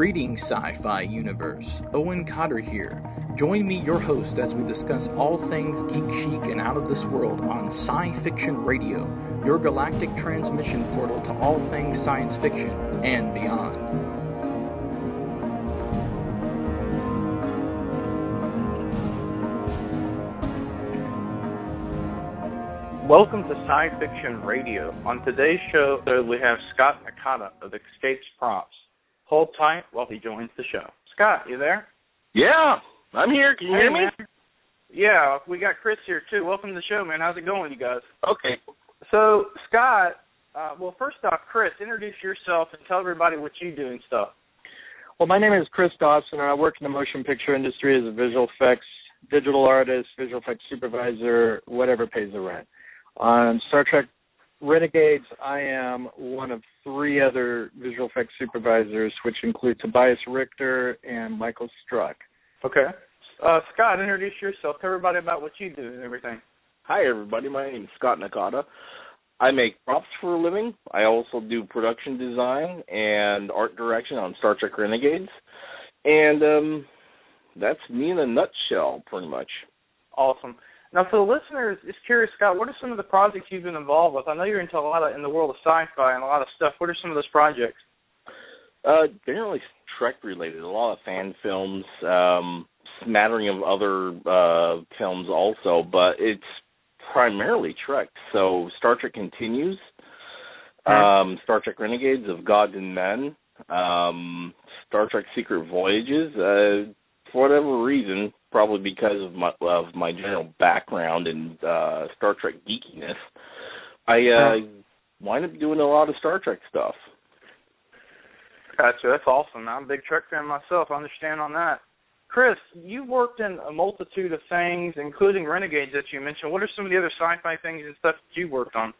Greetings, sci fi universe. Owen Cotter here. Join me, your host, as we discuss all things geek chic and out of this world on Sci Fiction Radio, your galactic transmission portal to all things science fiction and beyond. Welcome to Sci Fiction Radio. On today's show, we have Scott Nakata of Escapes Props. Hold tight while he joins the show. Scott, you there? Yeah, I'm here. Can you hey, hear me? Man. Yeah, we got Chris here too. Welcome to the show, man. How's it going, you guys? Okay. So, Scott, uh, well, first off, Chris, introduce yourself and tell everybody what you do and stuff. Well, my name is Chris Dawson, and I work in the motion picture industry as a visual effects digital artist, visual effects supervisor, whatever pays the rent. On Star Trek Renegades, I am one of three other visual effects supervisors, which include Tobias Richter and Michael Struck. Okay. Uh, Scott, introduce yourself. Tell everybody about what you do and everything. Hi, everybody. My name is Scott Nakata. I make props for a living. I also do production design and art direction on Star Trek Renegades. And um, that's me in a nutshell, pretty much. Awesome. Now, for the listeners, just curious, Scott, what are some of the projects you've been involved with? I know you're into a lot of in the world of sci-fi and a lot of stuff. What are some of those projects? Uh, generally Trek related. A lot of fan films, um, smattering of other uh, films also, but it's primarily Trek. So Star Trek continues. Um, Star Trek Renegades of Gods and Men, um, Star Trek Secret Voyages. Uh, for whatever reason, probably because of my of my general background and uh Star Trek geekiness, I uh wind up doing a lot of Star Trek stuff. Gotcha. That's awesome. I'm a big Trek fan myself. I understand on that. Chris, you worked in a multitude of things, including Renegades that you mentioned. What are some of the other sci-fi things and stuff that you worked on?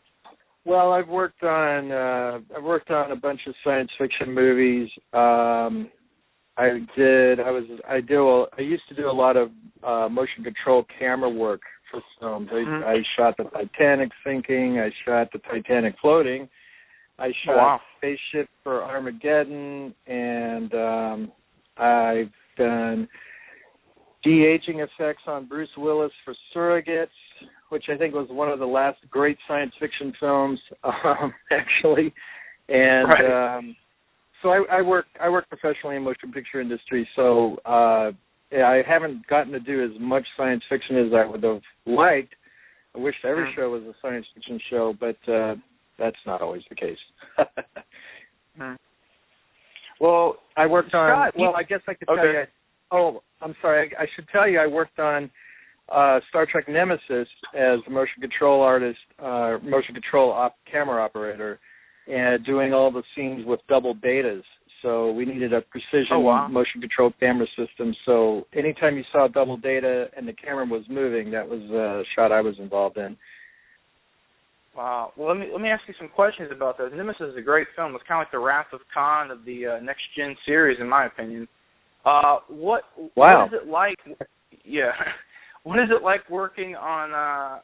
Well, I've worked on uh I've worked on a bunch of science fiction movies. Um I did. I was. I do. I used to do a lot of uh, motion control camera work for films. I, mm-hmm. I shot the Titanic sinking. I shot the Titanic floating. I shot oh, wow. spaceship for Armageddon, and um, I've done de-aging effects on Bruce Willis for Surrogates, which I think was one of the last great science fiction films, um, actually. And right. um, so I, I work I work professionally in motion picture industry, so uh, I haven't gotten to do as much science fiction as I would have liked. I wish every mm. show was a science fiction show, but uh, that's not always the case. mm. Well, I worked on. Scott, well, I guess I could okay. tell you. Oh, I'm sorry. I, I should tell you I worked on uh, Star Trek Nemesis as a motion control artist, uh, motion control op- camera operator and doing all the scenes with double Datas. So we needed a precision oh, wow. motion control camera system. So anytime you saw double data and the camera was moving, that was a shot I was involved in. Wow. Well, let me let me ask you some questions about that. Nemesis is a great film. It's kind of like the Wrath of Khan of the uh, next gen series, in my opinion. Uh, what wow. what is it like? Yeah, what is it like working on uh,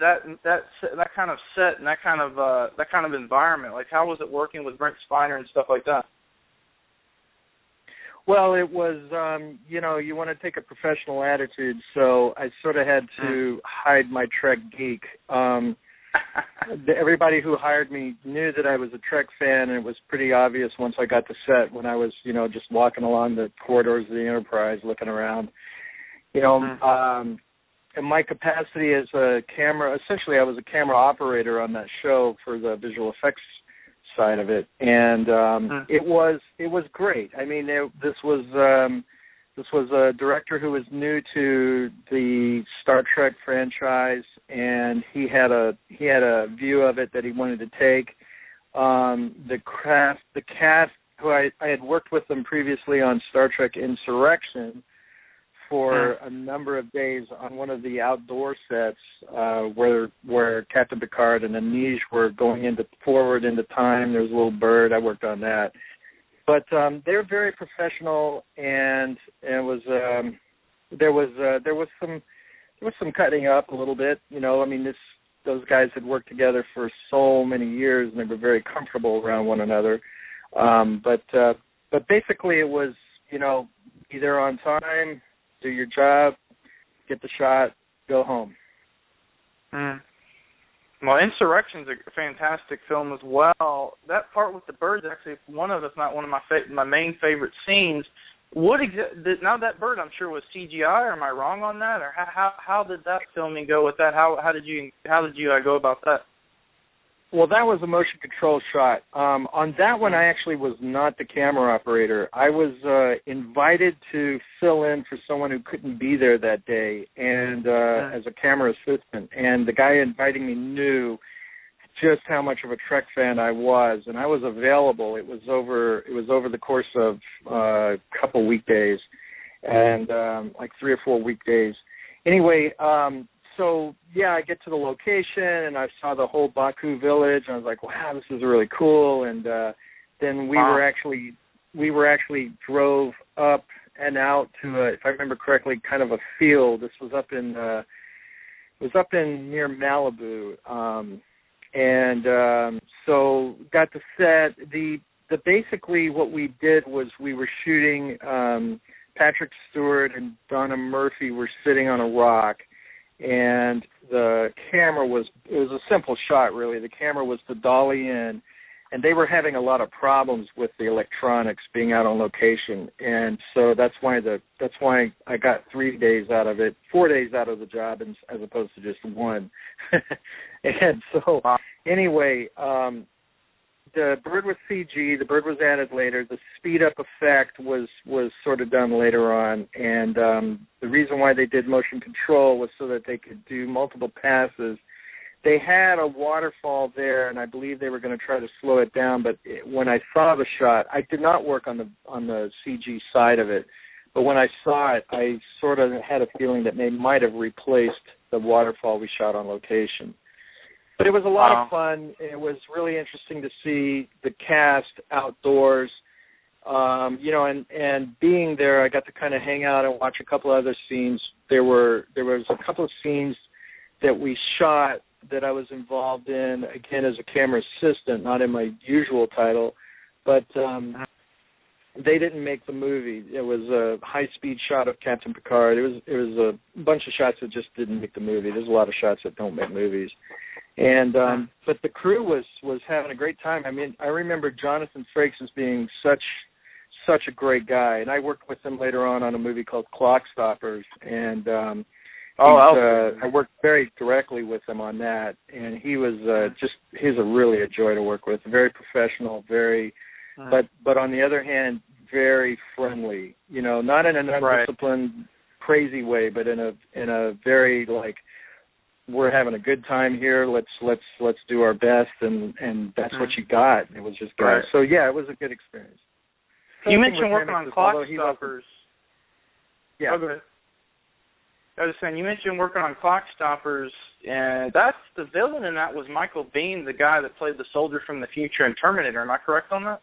that that that kind of set and that kind of uh that kind of environment like how was it working with Brent Spiner and stuff like that? Well it was um you know you want to take a professional attitude so I sort of had to hide my Trek geek. Um everybody who hired me knew that I was a Trek fan and it was pretty obvious once I got to set when I was you know just walking along the corridors of the Enterprise looking around. You know mm-hmm. um in my capacity as a camera, essentially, I was a camera operator on that show for the visual effects side of it, and um, Hmm. it was it was great. I mean, it, this was um, this was a director who was new to the Star Trek franchise, and he had a he had a view of it that he wanted to take. Um, the craft, the cast, who I, I had worked with them previously on Star Trek Insurrection for a number of days on one of the outdoor sets uh, where where Captain Picard and Anij were going into forward into time. There was a little bird. I worked on that, but um, they're very professional, and, and it was um, there was uh, there was some there was some cutting up a little bit. You know, I mean this those guys had worked together for so many years and they were very comfortable around one another. Um, but uh, but basically it was you know be there on time, do your job, get the shot, go home. Mm. Well, Insurrection's a fantastic film as well. That part with the birds actually one of, if not one of my fa- my main favorite scenes. What exa- now that bird I'm sure was CGI. Or am I wrong on that, or how how, how did that filming go with that? How how did you how did you uh, go about that? Well, that was a motion control shot. Um, on that one, I actually was not the camera operator. I was uh, invited to fill in for someone who couldn't be there that day, and uh, as a camera assistant. And the guy inviting me knew just how much of a Trek fan I was, and I was available. It was over. It was over the course of uh, a couple weekdays, and um, like three or four weekdays. Anyway, um, so yeah, I get to the location and I saw the whole Ba'ku village and I was like, wow, this is really cool. And uh, then we wow. were actually we were actually drove up and out to a, if I remember correctly, kind of a field. This was up in uh, it was up in near Malibu. Um, and um, so got the set. The the basically what we did was we were shooting. Um, Patrick Stewart and Donna Murphy were sitting on a rock and the camera was it was a simple shot really. The camera was the dolly in and they were having a lot of problems with the electronics being out on location. And so that's why the that's why I got 3 days out of it 4 days out of the job as opposed to just one. And so anyway um the bird was CG. The bird was added later. The speed up effect was was sort of done later on, and um, the reason why they did motion control was so that they could do multiple passes. They had a waterfall there, and I believe they were going to try to slow it down. But it, when I saw the shot, I did not work on the on the CG side of it. But when I saw it, I sort of had a feeling that they might have replaced the waterfall we shot on location but it was a lot wow. of fun. It was really interesting to see the cast outdoors. Um, you know, and and being there, I got to kind of hang out and watch a couple other scenes. There were there was a couple of scenes that we shot that I was involved in again as a camera assistant, not in my usual title, but um they didn't make the movie. It was a high speed shot of Captain Picard. It was it was a bunch of shots that just didn't make the movie. There's a lot of shots that don't make movies and um but the crew was was having a great time. I mean i remember jonathan frakes as being such such a great guy. And i worked with him later on on a movie called clock stoppers. And um oh uh, i worked very directly with him on that. And he was uh just he's a really a joy to work with. Very professional very uh-huh. but but on the other hand very friendly. You know not in an undisciplined right. crazy way but in a in a very like we're having a good time here. Let's let's let's do our best, and and that's what mm-hmm. you got. It was just good. Right. So yeah, it was a good experience. You mentioned working on clock stoppers. Yeah. Oh. I was saying you mentioned working on clock stoppers, and that's the villain in that was Michael Biehn, the guy that played the soldier from the future in Terminator. Am I correct on that?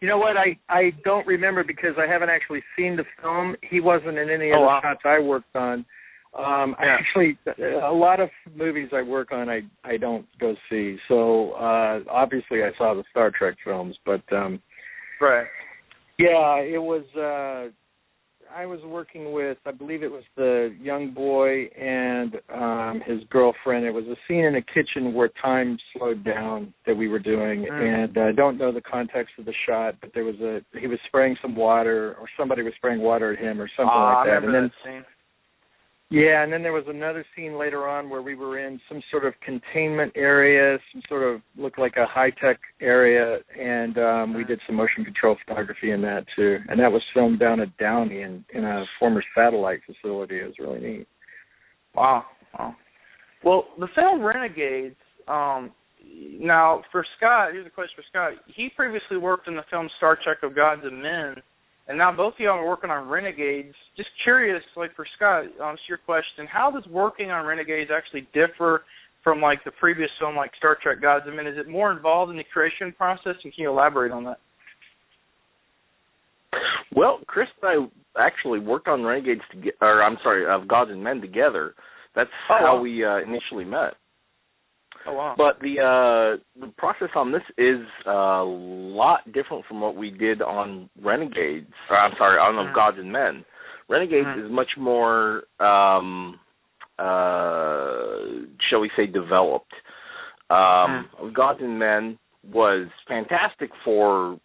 You know what? I I don't remember because I haven't actually seen the film. He wasn't in any of oh, the wow. shots I worked on. Um yeah. actually a lot of movies I work on I I don't go see. So uh obviously I saw the Star Trek films, but um Right. Yeah, it was uh I was working with I believe it was the young boy and um his girlfriend. It was a scene in a kitchen where time slowed down that we were doing Mm. and I don't know the context of the shot, but there was a he was spraying some water or somebody was spraying water at him or something oh, like I that. remember And then that scene. Yeah, and then there was another scene later on where we were in some sort of containment area, some sort of looked like a high tech area, and um we did some motion control photography in that too. And that was filmed down at Downey in in a former satellite facility. It was really neat. Wow. wow. Well, the film Renegades. Um, now, for Scott, here's a question for Scott. He previously worked in the film Star Trek of Gods and Men, and now both of y'all are working on Renegades. Just curious, like for Scott, um, it's your question. How does working on Renegades actually differ from like the previous film, like Star Trek Gods and Men? Is it more involved in the creation process, and can you elaborate on that? Well, Chris and I actually worked on Renegades together, or I'm sorry, of Gods and Men together. That's Oh, how wow. we uh, initially met. Oh wow! But the uh, the process on this is a lot different from what we did on Renegades. Or, I'm sorry, on Mhm. Of Gods and Men. Renegades Mhm. is much more, um, uh, shall we say, developed. Um, Of Gods and Men was fantastic for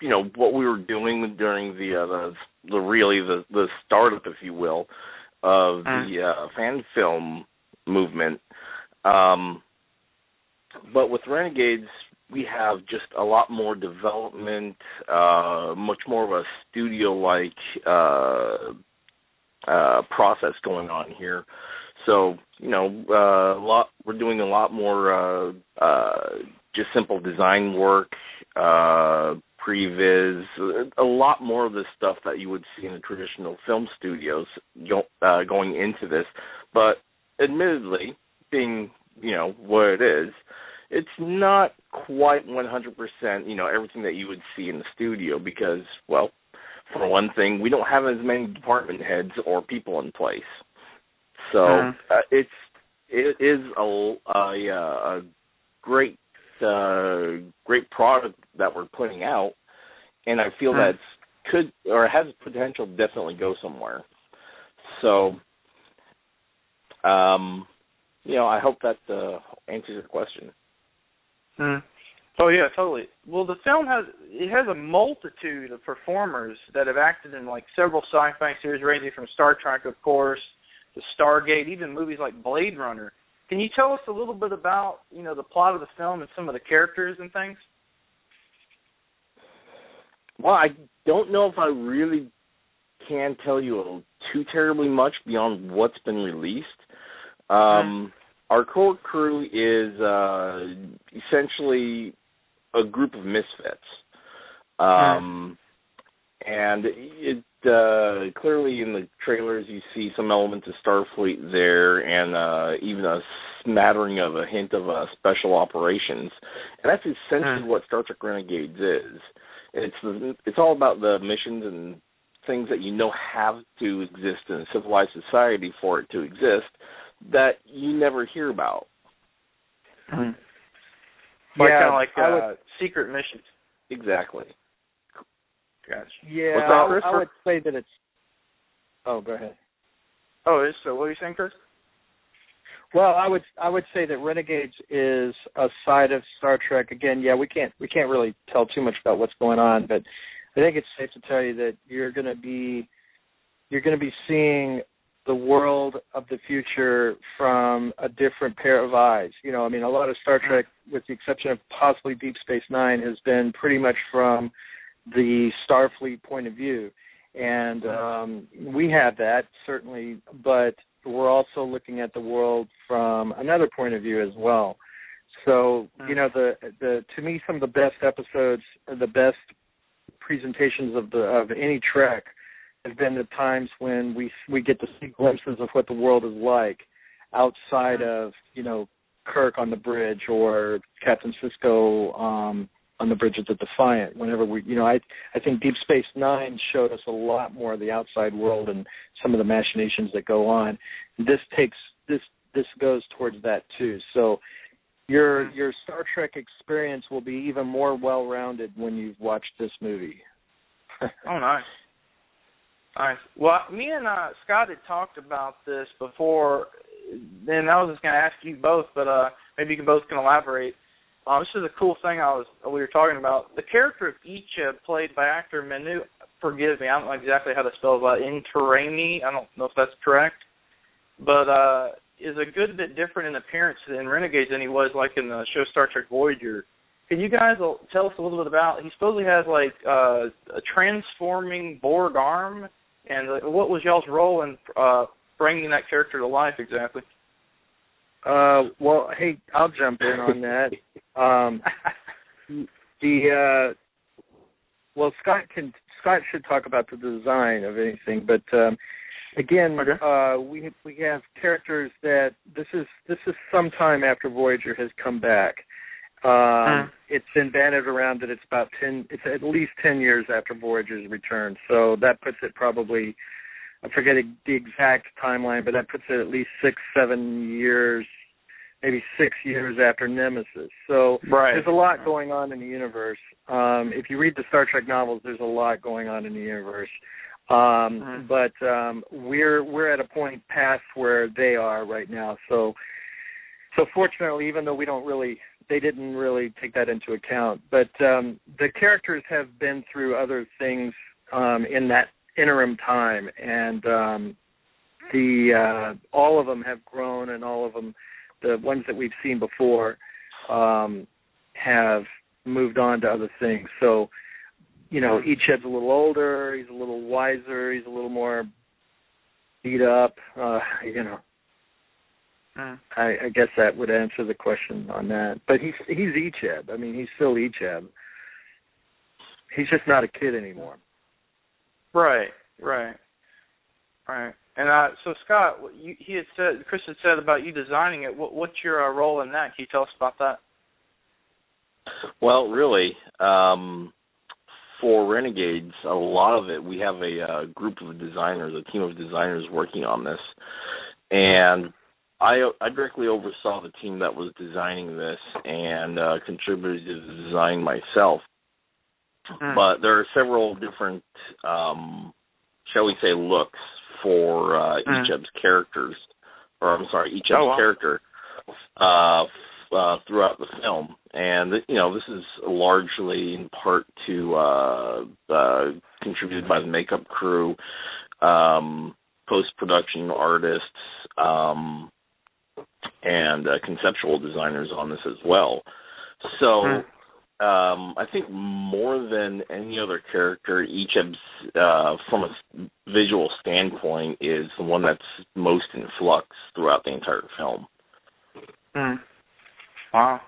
you know what we were doing during the uh, the, the really the the startup, if you will, of the uh, fan film movement. Um, but with Renegades, we have just a lot more development, uh, much more of a studio-like uh, uh, process going on here. So you know, uh, a lot we're doing a lot more uh, uh, just simple design work, uh, previs, a lot more of the stuff that you would see in the traditional film studios go, uh, going into this. But admittedly, being you know what it is, it's not quite 100%. You know everything that you would see in the studio because, well, for one thing, we don't have as many department heads or people in place. So Mhm. uh, it's it is a a, uh, a great uh, great product that we're putting out, and I feel Hmm. that could or has potential to definitely go somewhere. So, um, you know, I hope that uh, answers your question. Mm. Oh yeah, totally. Well, the film has it has a multitude of performers that have acted in like several sci-fi series, ranging from Star Trek, of course, to Stargate, even movies like Blade Runner. Can you tell us a little bit about you know the plot of the film and some of the characters and things? Well, I don't know if I really can tell you too terribly much beyond what's been released. Um, our core crew is uh, essentially a group of misfits. Um, and it uh, clearly in the trailers you see some elements of Starfleet there, and uh, even a smattering of a hint of uh, special operations. And that's essentially Hmm. what Star Trek Renegades is. It's it's all about the missions and things that you know have to exist in a civilized society for it to exist that you never hear about. Mm. Like Yeah, kind of like I would- uh, secret missions. Exactly. Gotcha. Yeah, What's that, I, I would say that it's. Oh, go ahead. Oh, is so? What are you saying, Chris? Well, I would I would say that Renegades is a side of Star Trek. Again, yeah, we can't we can't really tell too much about what's going on, but I think it's safe to tell you that you're going to be you're going to be seeing the world of the future from a different pair of eyes. You know, I mean, a lot of Star Trek, with the exception of possibly Deep Space Nine, has been pretty much from the Starfleet point of view, and um, we have that certainly, but we're also looking at the world from another point of view as well. So, you know, the the to me some of the best episodes, the best presentations of the of any Trek have been the times when we we get to see glimpses of what the world is like outside of you know Kirk on the bridge or Captain Sisko um on the bridge of the Defiant. Whenever we, you know, I I think Deep Space Nine showed us a lot more of the outside world and some of the machinations that go on. This takes this this goes towards that too. So your your Star Trek experience will be even more well rounded when you've watched this movie. Oh, nice. Nice. Well, me and uh, Scott had talked about this before, and I was just going to ask you both, but uh, maybe you can both can elaborate. Um, this is a cool thing I was we were talking about. The character of Icheb, played by actor Manu, forgive me, I don't know exactly how to spell it, but Intiraymi, I don't know if that's correct, but uh, is a good bit different in appearance in Renegades than he was like in the show Star Trek Voyager. Can you guys tell us a little bit about? He supposedly has like uh, a transforming Borg arm, and uh, what was y'all's role in uh, bringing that character to life exactly? Uh, well, hey, I'll jump in on that. Um, the uh, well, Scott can Scott should talk about the design of anything, but um, again, Okay. uh, we we have characters that this is this is sometime after Voyager has come back. Um, It's been banded around that it's about ten. It's at least ten years after Voyager's return, so that puts it probably. I forget the exact timeline, but that puts it at least six, seven years maybe six years after Nemesis. So right. there's a lot going on in the universe. Um, if you read the Star Trek novels, there's a lot going on in the universe. Um, Mhm. But um, we're we're at a point past where they are right now. So so fortunately, even though we don't really, they didn't really take that into account. But um, the characters have been through other things um, in that interim time, and um, the uh, all of them have grown, and all of them, the ones that we've seen before, um, have moved on to other things. So, you know, Icheb's a little older, he's a little wiser, he's a little more beat up. Uh, you know, I, I guess that would answer the question on that. But he's he's Icheb. I mean, he's still Icheb. He's just not a kid anymore. Right, right, right. And uh, so Scott, you, he had said, Chris had said about you designing it. What, what's your uh, role in that? Can you tell us about that? Well, really, um, for Renegades, a lot of it we have a uh, group of designers, a team of designers working on this, and I I directly oversaw the team that was designing this and uh, contributed to the design myself. Mm. But there are several different, um, shall we say, looks for uh, Mm. Icheb's characters, or I'm sorry, Icheb's Oh, wow. character uh, f- uh, throughout the film, and you know this is largely in part to uh, uh, contributed by the makeup crew, um, post production artists, um, and uh, conceptual designers on this as well. So. Hmm. Um, I think more than any other character, Icheb's, uh, from a visual standpoint, is the one that's most in flux throughout the entire film. Mm. Wow.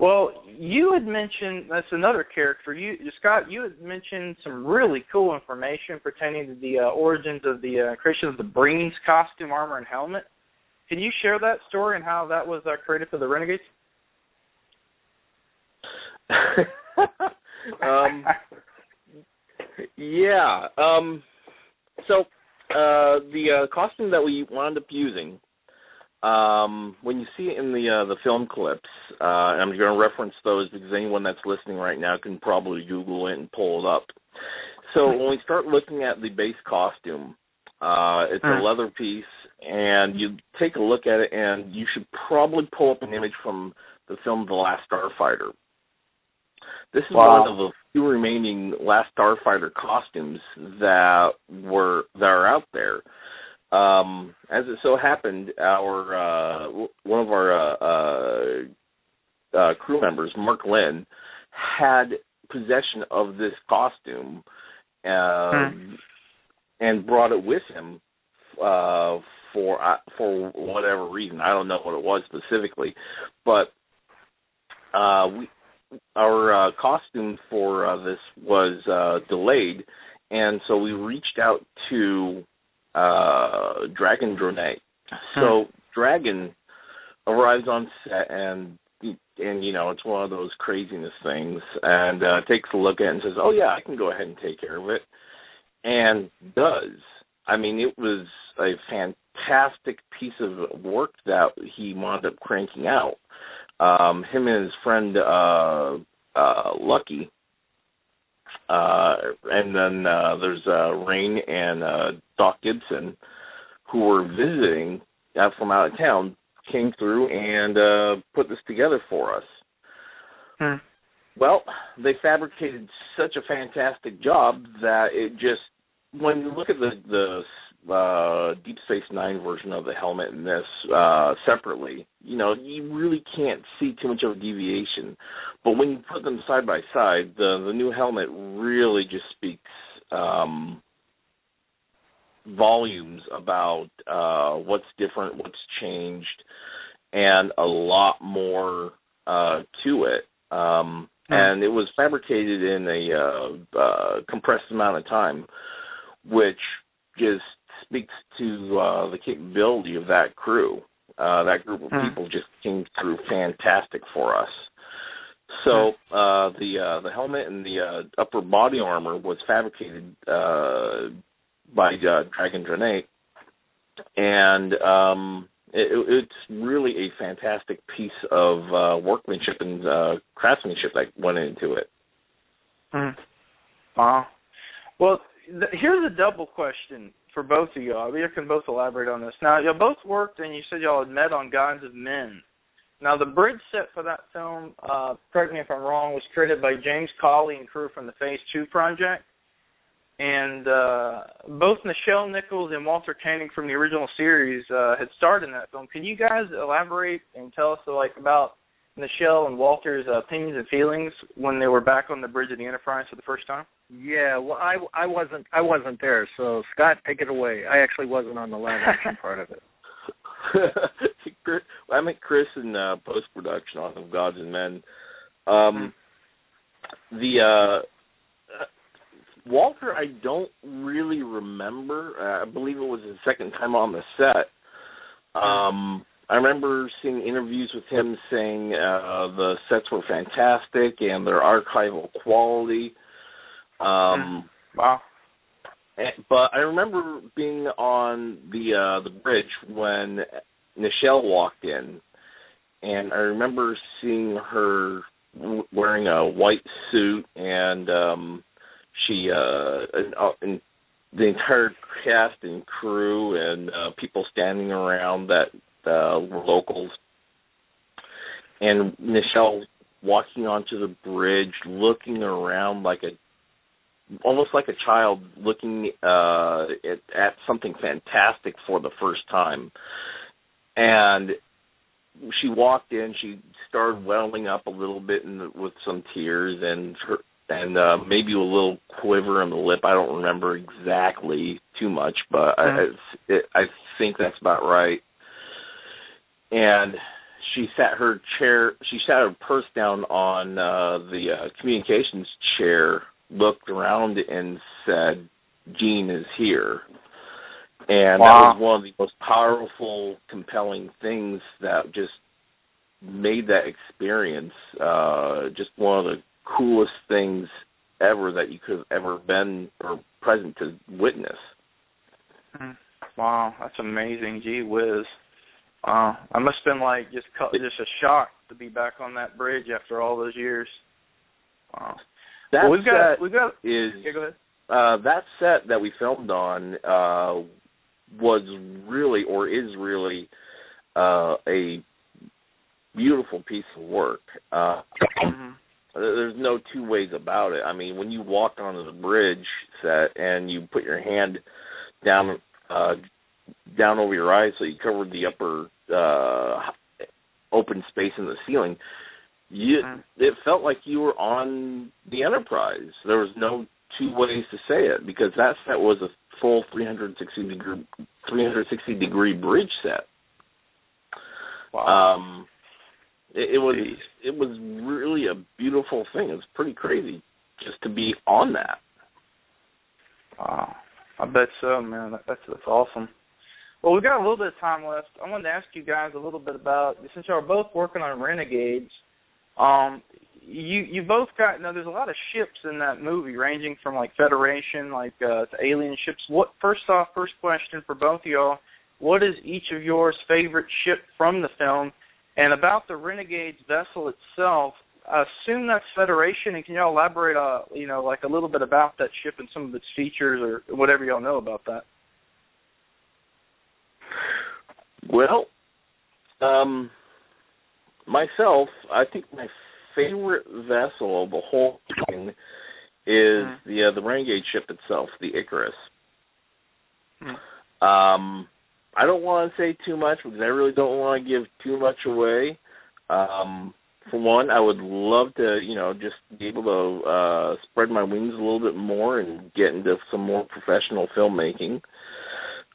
Well, you had mentioned that's another character. You, Scott, you had mentioned some really cool information pertaining to the uh, origins of the uh, creation of the Breen's costume, armor, and helmet. Can you share that story and how that was uh, created for the Renegades? um, yeah. Um, so uh, the uh, costume that we wound up using, um, when you see it in the uh, the film clips, uh, and I'm going to reference those because anyone that's listening right now can probably Google it and pull it up. So when we start looking at the base costume, uh, it's a Mm. leather piece, and you take a look at it, and you should probably pull up an image from the film The Last Starfighter. This is Wow. one of the few remaining Last Starfighter costumes that were that are out there. Um, as it so happened, our uh, one of our uh, uh, uh, crew members, Mark Lynn, had possession of this costume um, and brought it with him uh, for uh, for whatever reason. I don't know what it was specifically, but uh, we our uh, costume for uh, this was uh, delayed, and so we reached out to uh, Dragon Dronet. So Dragon arrives on set and and you know it's one of those craziness things, and uh, takes a look at it and says, "Oh yeah, I can go ahead and take care of it," and does. I mean, it was a fantastic piece of work that he wound up cranking out um him and his friend uh uh Lucky uh and then uh there's uh Rain and uh Doc Gibson who were visiting uh, from out of town came through and uh put this together for us. Hmm. Well, they fabricated such a fantastic job that it just when you look at the the uh Deep Space Nine version of the helmet and this uh separately, you know, you really can't see too much of a deviation. But when you put them side by side, the the new helmet really just speaks um volumes about uh what's different, what's changed and a lot more uh to it. Um Hmm. and it was fabricated in a uh, uh compressed amount of time which just speaks to uh the capability of that crew. Uh that group of Hmm. people just came through fantastic for us. So uh the uh the helmet and the uh upper body armor was fabricated uh by uh Dragon Dronet and um it, it's really a fantastic piece of uh, workmanship and uh, craftsmanship that went into it. Mm. Wow. Well, th- here's a double question for both of y'all. You can both elaborate on this. Now, y'all both worked, and you said y'all had met on Gods of Men. Now, the bridge set for that film, uh, correct me if I'm wrong, was created by James Cawley and crew from the Phase Two project and uh, both Nichelle Nichols and Walter Koenig from the original series uh, had starred in that film. Can you guys elaborate and tell us like about Nichelle and Walter's uh, opinions and feelings when they were back on the bridge of the Enterprise for the first time? Yeah, well, I I wasn't I wasn't there, so Scott, take it away. I actually wasn't on the live action part of it. I met Chris in uh, post production on Gods and Men. Um, mm-hmm. The uh, Walter, I don't really remember. Uh, I believe it was his second time on the set. Um, I remember seeing interviews with him saying uh, the sets were fantastic and their archival quality. Um, wow. But I remember being on the uh, the bridge when Nichelle walked in, and I remember seeing her wearing a white suit and um she uh and, uh, and the entire cast and crew and uh people standing around that uh were locals and Nichelle walking onto the bridge looking around like a almost like a child looking uh at, at something fantastic for the first time and she walked in she started welling up a little bit in the, with some tears and her and uh, maybe a little quiver in the lip. I don't remember exactly too much, but mm-hmm. I, it, I think that's about right. And she sat her chair. She sat her purse down on uh, the uh, communications chair, looked around, and said, "Gene is here." And wow. that was one of the most powerful, compelling things that just made that experience uh just one of the coolest things ever that you could have ever been or present to witness. Hmm. Wow, that's amazing. Gee whiz. Wow. I must have been like just just a shock to be back on that bridge after all those years. Wow. That well, we've got we've got is yeah, go ahead. Uh that set that we filmed on uh was really or is really uh a beautiful piece of work. Uh mm-hmm. There's no two ways about it. I mean, when you walk onto the bridge set and you put your hand down uh down over your eyes so you covered the upper uh open space in the ceiling, you it felt like you were on the Enterprise. There was no two ways to say it because that set was a full 360 degree 360 degree bridge set. Wow. Um it, it was it was really a beautiful thing. It was pretty crazy just to be on that. Wow, I bet so, man. That, that's that's awesome. Well, we've got a little bit of time left. I wanted to ask you guys a little bit about since y'all are both working on Renegades. Um, you you both got know there's a lot of ships in that movie ranging from like Federation like uh to alien ships. What first off, first question for both of y'all, what is each of yours favorite ship from the film? And about the Renegade's vessel itself, I assume that's Federation. And can y'all elaborate, uh, you know, like a little bit about that ship and some of its features, or whatever y'all know about that? Well, um, myself, I think my favorite vessel of the whole thing is mm-hmm. the uh, the Renegade ship itself, the Icarus. Mm-hmm. Um, I don't want to say too much because I really don't want to give too much away. Um, for one, I would love to, you know, just be able to uh, spread my wings a little bit more and get into some more professional filmmaking,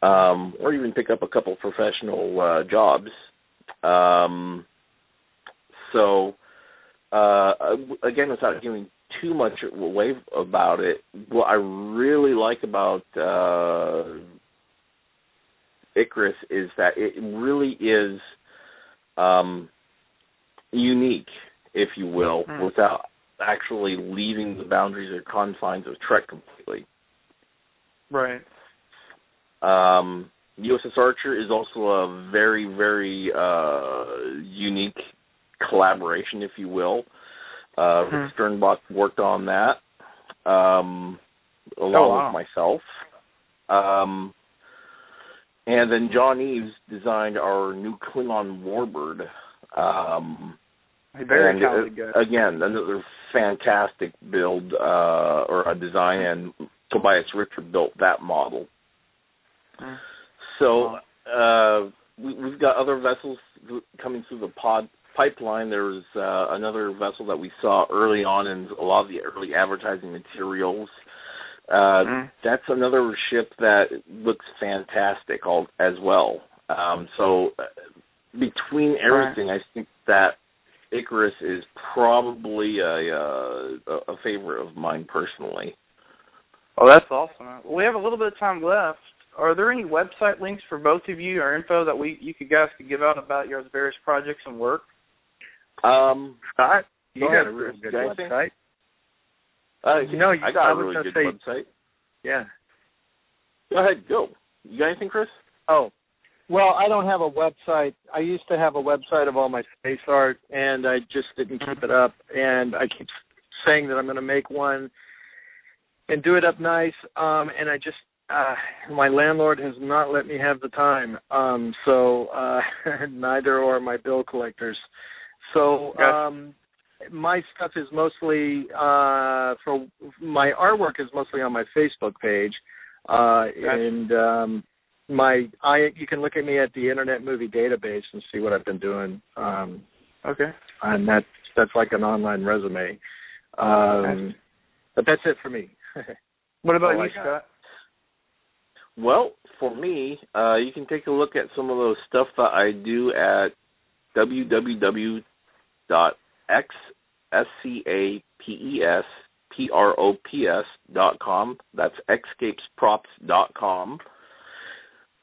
um, or even pick up a couple professional uh, jobs. Um, so, uh, again, without giving too much away about it, what I really like about uh, Icarus is that it really is um, unique, if you will, mm-hmm. without actually leaving the boundaries or confines of Trek completely. Right. Um, USS Archer is also a very, very uh, unique collaboration, if you will. Uh, Mhm. Sternbach worked on that um, along Oh, wow. with myself. Um, and then John Eaves designed our new Klingon warbird. Um, Very and, uh. Again, another fantastic build uh, or a design, and Tobias Richter built that model. So uh, we, we've got other vessels coming through the pod pipeline. There's uh, another vessel that we saw early on in a lot of the early advertising materials. Uh, Mm. That's another ship that looks fantastic all, as well. Um, so uh, between everything, I think that Icarus is probably a, uh, a favorite of mine personally. Oh, that's awesome. Well, we have a little bit of time left. Are there any website links for both of you or info that we you could guys could give out about your various projects and work? Um, Scott, you got ahead, a real Chris. good Got website. uh, You know, you- I got I a really good say- website. Yeah. Go ahead, go. You got anything, Chris? Oh, well, I don't have a website. I used to have a website of all my space art, and I just didn't keep it up. And I keep saying that I'm going to make one and do it up nice. Um, and I just, uh, my landlord has not let me have the time. Um, so uh, neither are my bill collectors. So um, my stuff is mostly uh, for my artwork is mostly on my Facebook page. Uh, Gotcha. and um, my I you can look at me at the Internet Movie Database and see what I've been doing. Um, Okay. and that's that's like an online resume. Um, but that's it for me. What about you, Scott? Well, for me, uh, you can take a look at some of those stuff that I do at www.xscapeprops.com. That's xscapesprops.com.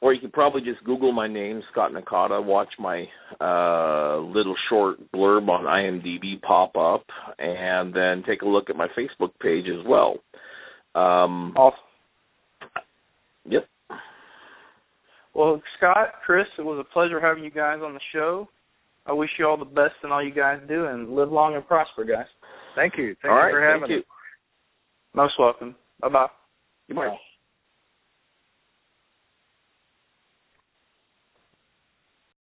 Or you can probably just Google my name, Scott Nakata, watch my uh, little short blurb on IMDb pop up, and then take a look at my Facebook page as well. Um, Awesome. Yep. Well, Scott, Chris, it was a pleasure having you guys on the show. I wish you all the best in all you guys do, and live long and prosper, guys. Thank you. Thank All you right, for having thank you. us. Most welcome. Bye bye. Goodbye.